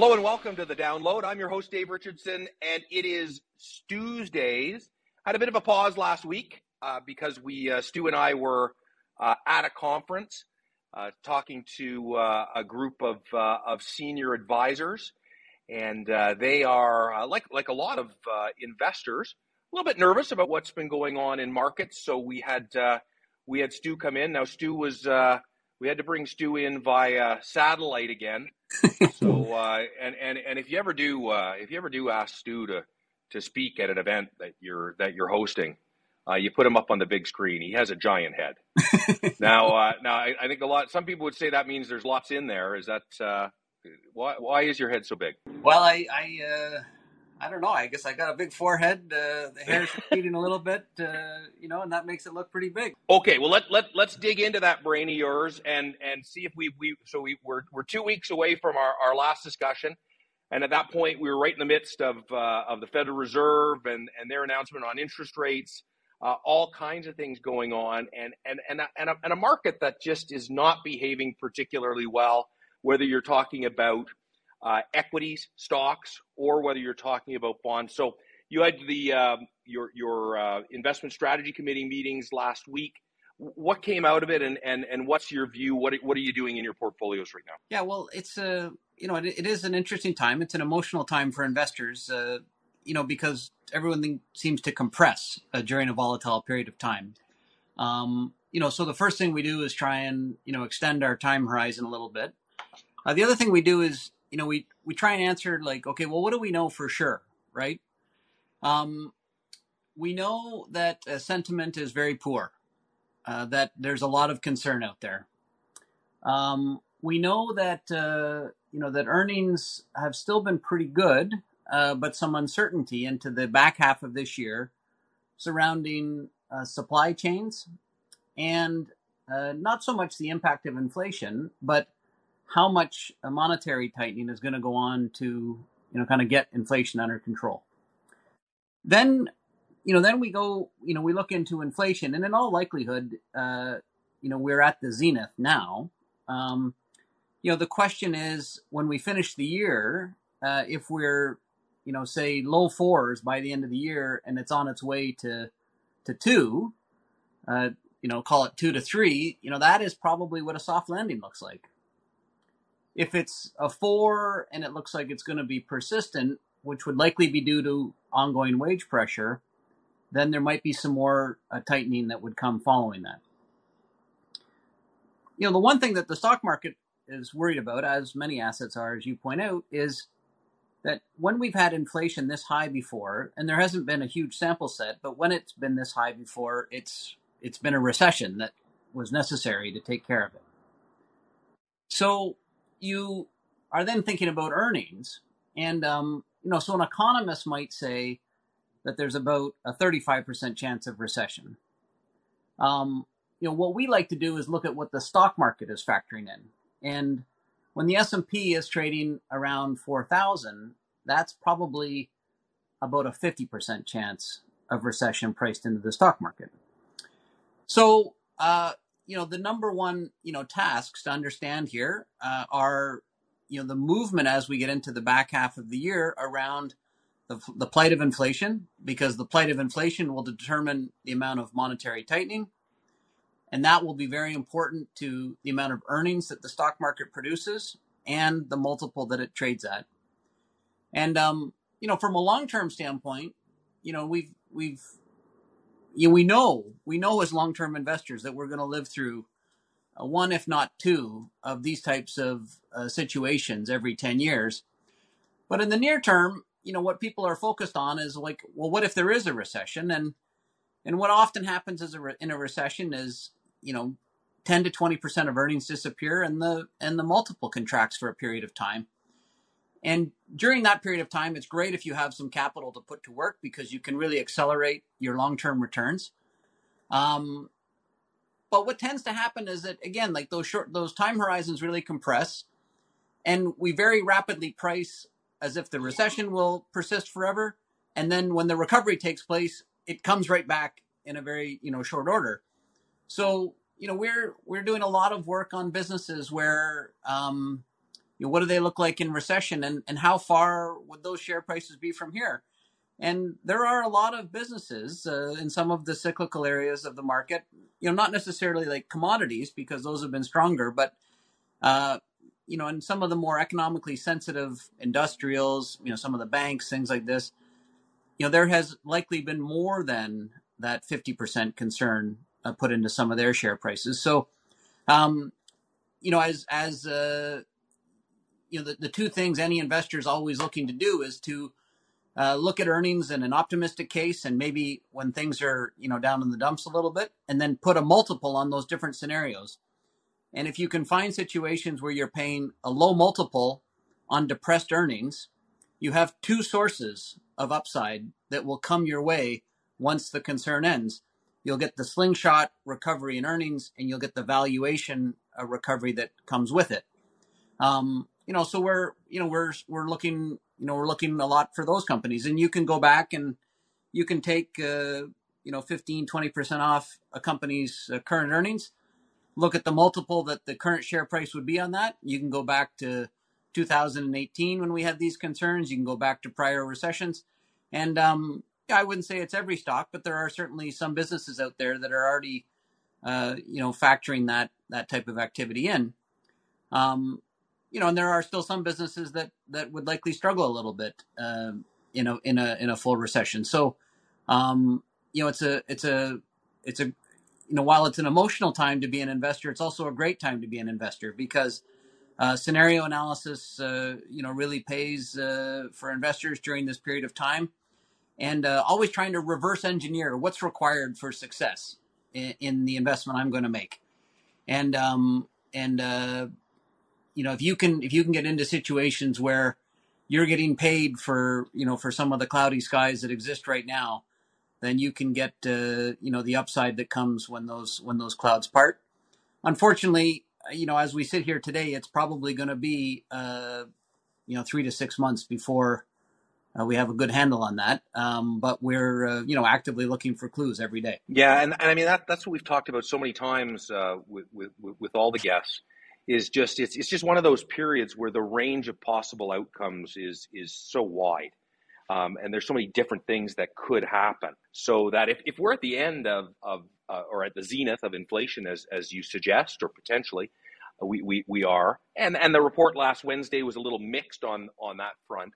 Hello and welcome to the download. I'm your host, Dave Richardson, and it is Tuesdays. Had a bit of a pause last week uh, because we, uh, Stu and I, were uh, at a conference uh, talking to uh, a group of uh, of senior advisors, and they are like like a lot of investors, a little bit nervous about what's been going on in markets. So we had we had Stu come in. Now Stu was we had to bring Stu in via satellite again. so uh, and and and if you ever do uh, if you ever do ask Stu to to speak at an event that you're that you're hosting, uh, you put him up on the big screen. He has a giant head. now uh, now I, I, think a lot. Some people would say that means there's lots in there. Is that uh, why why is your head so big? Well, I I uh, I don't know. I guess I got a big forehead. Uh, the hair's receding a little bit, uh, you know, and that makes it look pretty big. Okay, well let let let's dig into that brain of yours and and see if we we so we we're we're two weeks away from our, our last discussion, and at that point we were right in the midst of uh, of the Federal Reserve and and their announcement on interest rates. Uh, all kinds of things going on, and and and a, and a, and a market that just is not behaving particularly well. Whether you're talking about uh, equities, stocks, or whether you're talking about bonds. So you had the um, your your uh, investment strategy committee meetings last week. What came out of it, and and and what's your view? What what are you doing in your portfolios right now? Yeah, well, it's a you know it, it is an interesting time. It's an emotional time for investors. Uh, you know because everyone seems to compress uh, during a volatile period of time. Um, you know, so the first thing we do is try and you know extend our time horizon a little bit. Uh, the other thing we do is you know, we we try and answer like, okay, well, what do we know for sure, right? Um, we know that uh, sentiment is very poor. Uh, that there's a lot of concern out there. Um, we know that uh, you know that earnings have still been pretty good, uh, but some uncertainty into the back half of this year surrounding uh, supply chains and uh, not so much the impact of inflation, but how much monetary tightening is going to go on to you know kind of get inflation under control. Then you know then we go you know we look into inflation and in all likelihood uh, you know we're at the zenith now. Um, you know the question is when we finish the year uh, if we're you know say low fours by the end of the year and it's on its way to to two uh, you know call it two to three you know that is probably what a soft landing looks like if it's a four and it looks like it's going to be persistent, which would likely be due to ongoing wage pressure, then there might be some more uh, tightening that would come following that. You know, the one thing that the stock market is worried about, as many assets are, as you point out, is that when we've had inflation this high before, and there hasn't been a huge sample set, but when it's been this high before, it's it's been a recession that was necessary to take care of it. So you are then thinking about earnings, and um, you know, so an economist might say that there's about a 35% chance of recession. Um, you know, what we like to do is look at what the stock market is factoring in, and when the S&P is trading around 4,000, that's probably about a 50% chance of recession priced into the stock market. So, uh, you know, the number one, you know, tasks to understand here uh, are, you know, the movement as we get into the back half of the year around the, the plight of inflation, because the plight of inflation will determine the amount of monetary tightening. And that will be very important to the amount of earnings that the stock market produces and the multiple that it trades at. And, um, you know, from a long term standpoint, you know, we've, we've know, we know we know as long term investors that we're going to live through uh, one, if not two, of these types of uh, situations every ten years. But in the near term, you know, what people are focused on is like, well, what if there is a recession? And and what often happens is a re- in a recession is, you know, ten to twenty percent of earnings disappear, and the and the multiple contracts for a period of time. And during that period of time, it's great if you have some capital to put to work because you can really accelerate your long term returns. Um, but what tends to happen is that again, like those short, those time horizons really compress, and we very rapidly price as if the recession will persist forever. And then when the recovery takes place, it comes right back in a very you know short order. So you know we're we're doing a lot of work on businesses where um, know, what do they look like in recession, and and how far would those share prices be from here? And there are a lot of businesses uh, in some of the cyclical areas of the market, you know, not necessarily like commodities because those have been stronger, but uh, you know, in some of the more economically sensitive industrials, you know, some of the banks, things like this, you know, there has likely been more than that 50% concern uh, put into some of their share prices. So, um, you know, as, as, uh, you know, the, the two things any investor is always looking to do is to uh, look at earnings in an optimistic case and maybe when things are, you know, down in the dumps a little bit and then put a multiple on those different scenarios. And if you can find situations where you're paying a low multiple on depressed earnings, you have two sources of upside that will come your way once the concern ends. You'll get the slingshot recovery in earnings, and you'll get the valuation uh, recovery that comes with it. Um, you know, so we're you know we're we're looking you know we're looking a lot for those companies, and you can go back and you can take uh, you know 15 20 percent off a company's uh, current earnings look at the multiple that the current share price would be on that. You can go back to 2018 when we had these concerns. You can go back to prior recessions. And um, I wouldn't say it's every stock, but there are certainly some businesses out there that are already, uh, you know, factoring that that type of activity in. Um, you know, and there are still some businesses that that would likely struggle a little bit, uh, you know, in a in a full recession. So, um, you know, it's a it's a it's a you know, while it's an emotional time to be an investor, it's also a great time to be an investor because uh, scenario analysis, uh, you know, really pays uh, for investors during this period of time, and uh, always trying to reverse engineer what's required for success in, in the investment I'm going to make, and um, and uh, you know, if you can if you can get into situations where you're getting paid for you know for some of the cloudy skies that exist right now then you can get uh, you know the upside that comes when those when those clouds part. Unfortunately, you know as we sit here today, it's probably going to be uh, you know three to six months before uh, we have a good handle on that. Um, but we're uh, you know actively looking for clues every day. Yeah, and, and I mean that that's what we've talked about so many times uh, with, with with all the guests. Is just it's it's just one of those periods where the range of possible outcomes is is so wide um, and there's so many different things that could happen. So that if, if we're at the end of, of uh, or at the zenith of inflation, as, as you suggest, or potentially, uh, we, we, we are, and, and the report last Wednesday was a little mixed on, on that front.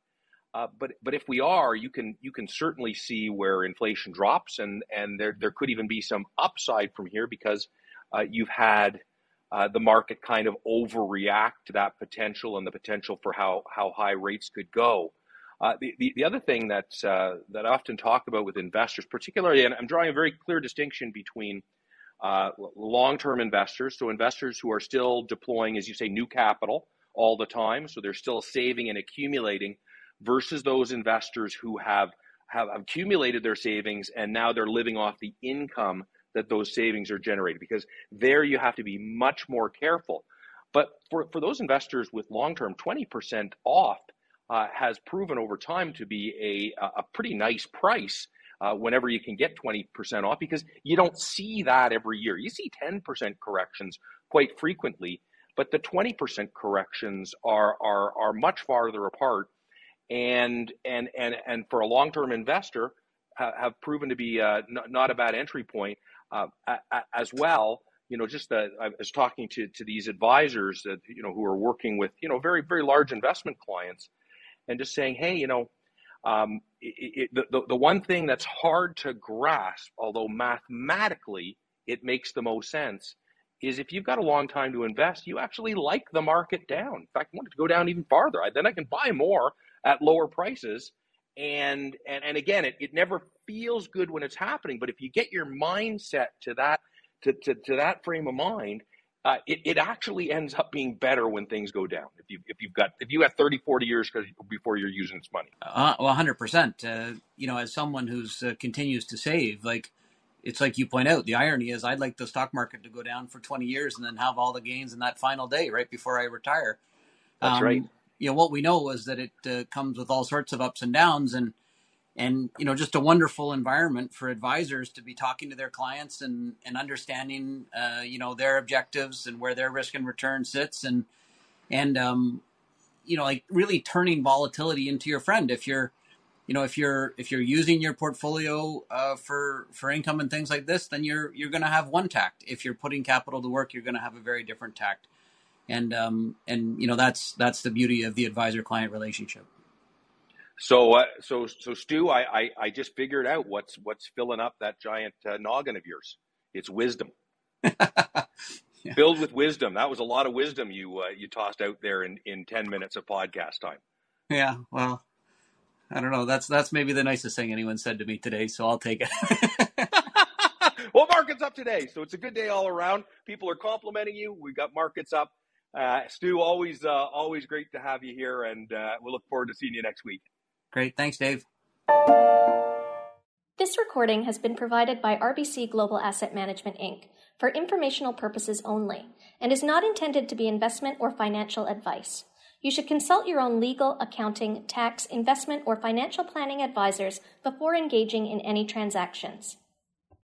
Uh, but but if we are, you can you can certainly see where inflation drops, and and there there could even be some upside from here because uh, you've had uh, the market kind of overreact to that potential and the potential for how how high rates could go. Uh, the, the, the, other thing that, uh, that I often talk about with investors, particularly, and I'm drawing a very clear distinction between uh, long term investors, so investors who are still deploying, as you say, new capital all the time, so they're still saving and accumulating, versus those investors who have, have accumulated their savings and now they're living off the income that those savings are generated because there you have to be much more careful. But for, for those investors with long term, 20% off uh, has proven over time to be a, a pretty nice price uh, whenever you can get 20% off because you don't see that every year. You see 10% corrections quite frequently, but the 20% corrections are, are, are much farther apart. And, and, and, and for a long term investor, have proven to be uh, not, not, a bad entry point uh, as well. You know, just that I was talking to, to these advisors that, you know, who are working with, you know, very, very large investment clients and just saying, hey, you know, um, it, it, the, the one thing that's hard to grasp, although mathematically it makes the most sense, is if you've got a long time to invest, you actually like the market down. In fact, I want it to go down even farther. I, Then I can buy more at lower prices. And and, and again, it, it never feels good when it's happening. But if you get your mindset to that to, to, to that frame of mind, uh, it, it actually ends up being better when things go down. If you if you've got if you have 30, 40 years before you're using this money. Uh, well, hundred uh, percent. You know, as someone who's uh, continues to save, like it's like you point out, the irony is I'd like the stock market to go down for twenty years and then have all the gains in that final day right before I retire. That's um, right. You know what we know is that it uh, comes with all sorts of ups and downs, and and you know just a wonderful environment for advisors to be talking to their clients and and understanding uh, you know their objectives and where their risk and return sits and and um, you know, like really turning volatility into your friend. If you're, you know, if you're if you're using your portfolio uh, for for income and things like this, then you're you're going to have one tact. If you're putting capital to work, you're going to have a very different tact. And um and you know that's that's the beauty of the advisor client relationship. So, uh, so, so, Stu, I, I, I, just figured out what's what's filling up that giant uh, noggin of yours. It's wisdom, yeah. filled with wisdom. That was a lot of wisdom you uh, you tossed out there in in ten minutes of podcast time. Yeah, well, I don't know. That's that's maybe the nicest thing anyone said to me today, so I'll take it. well, markets up today, so it's a good day all around. People are complimenting you. We got markets up. Uh, Stu, always uh, always great to have you here, and uh, we'll look forward to seeing you next week. Great. Thanks, Dave. This recording has been provided by RBC Global Asset Management Inc. for informational purposes only and is not intended to be investment or financial advice. You should consult your own legal, accounting, tax, investment, or financial planning advisors before engaging in any transactions.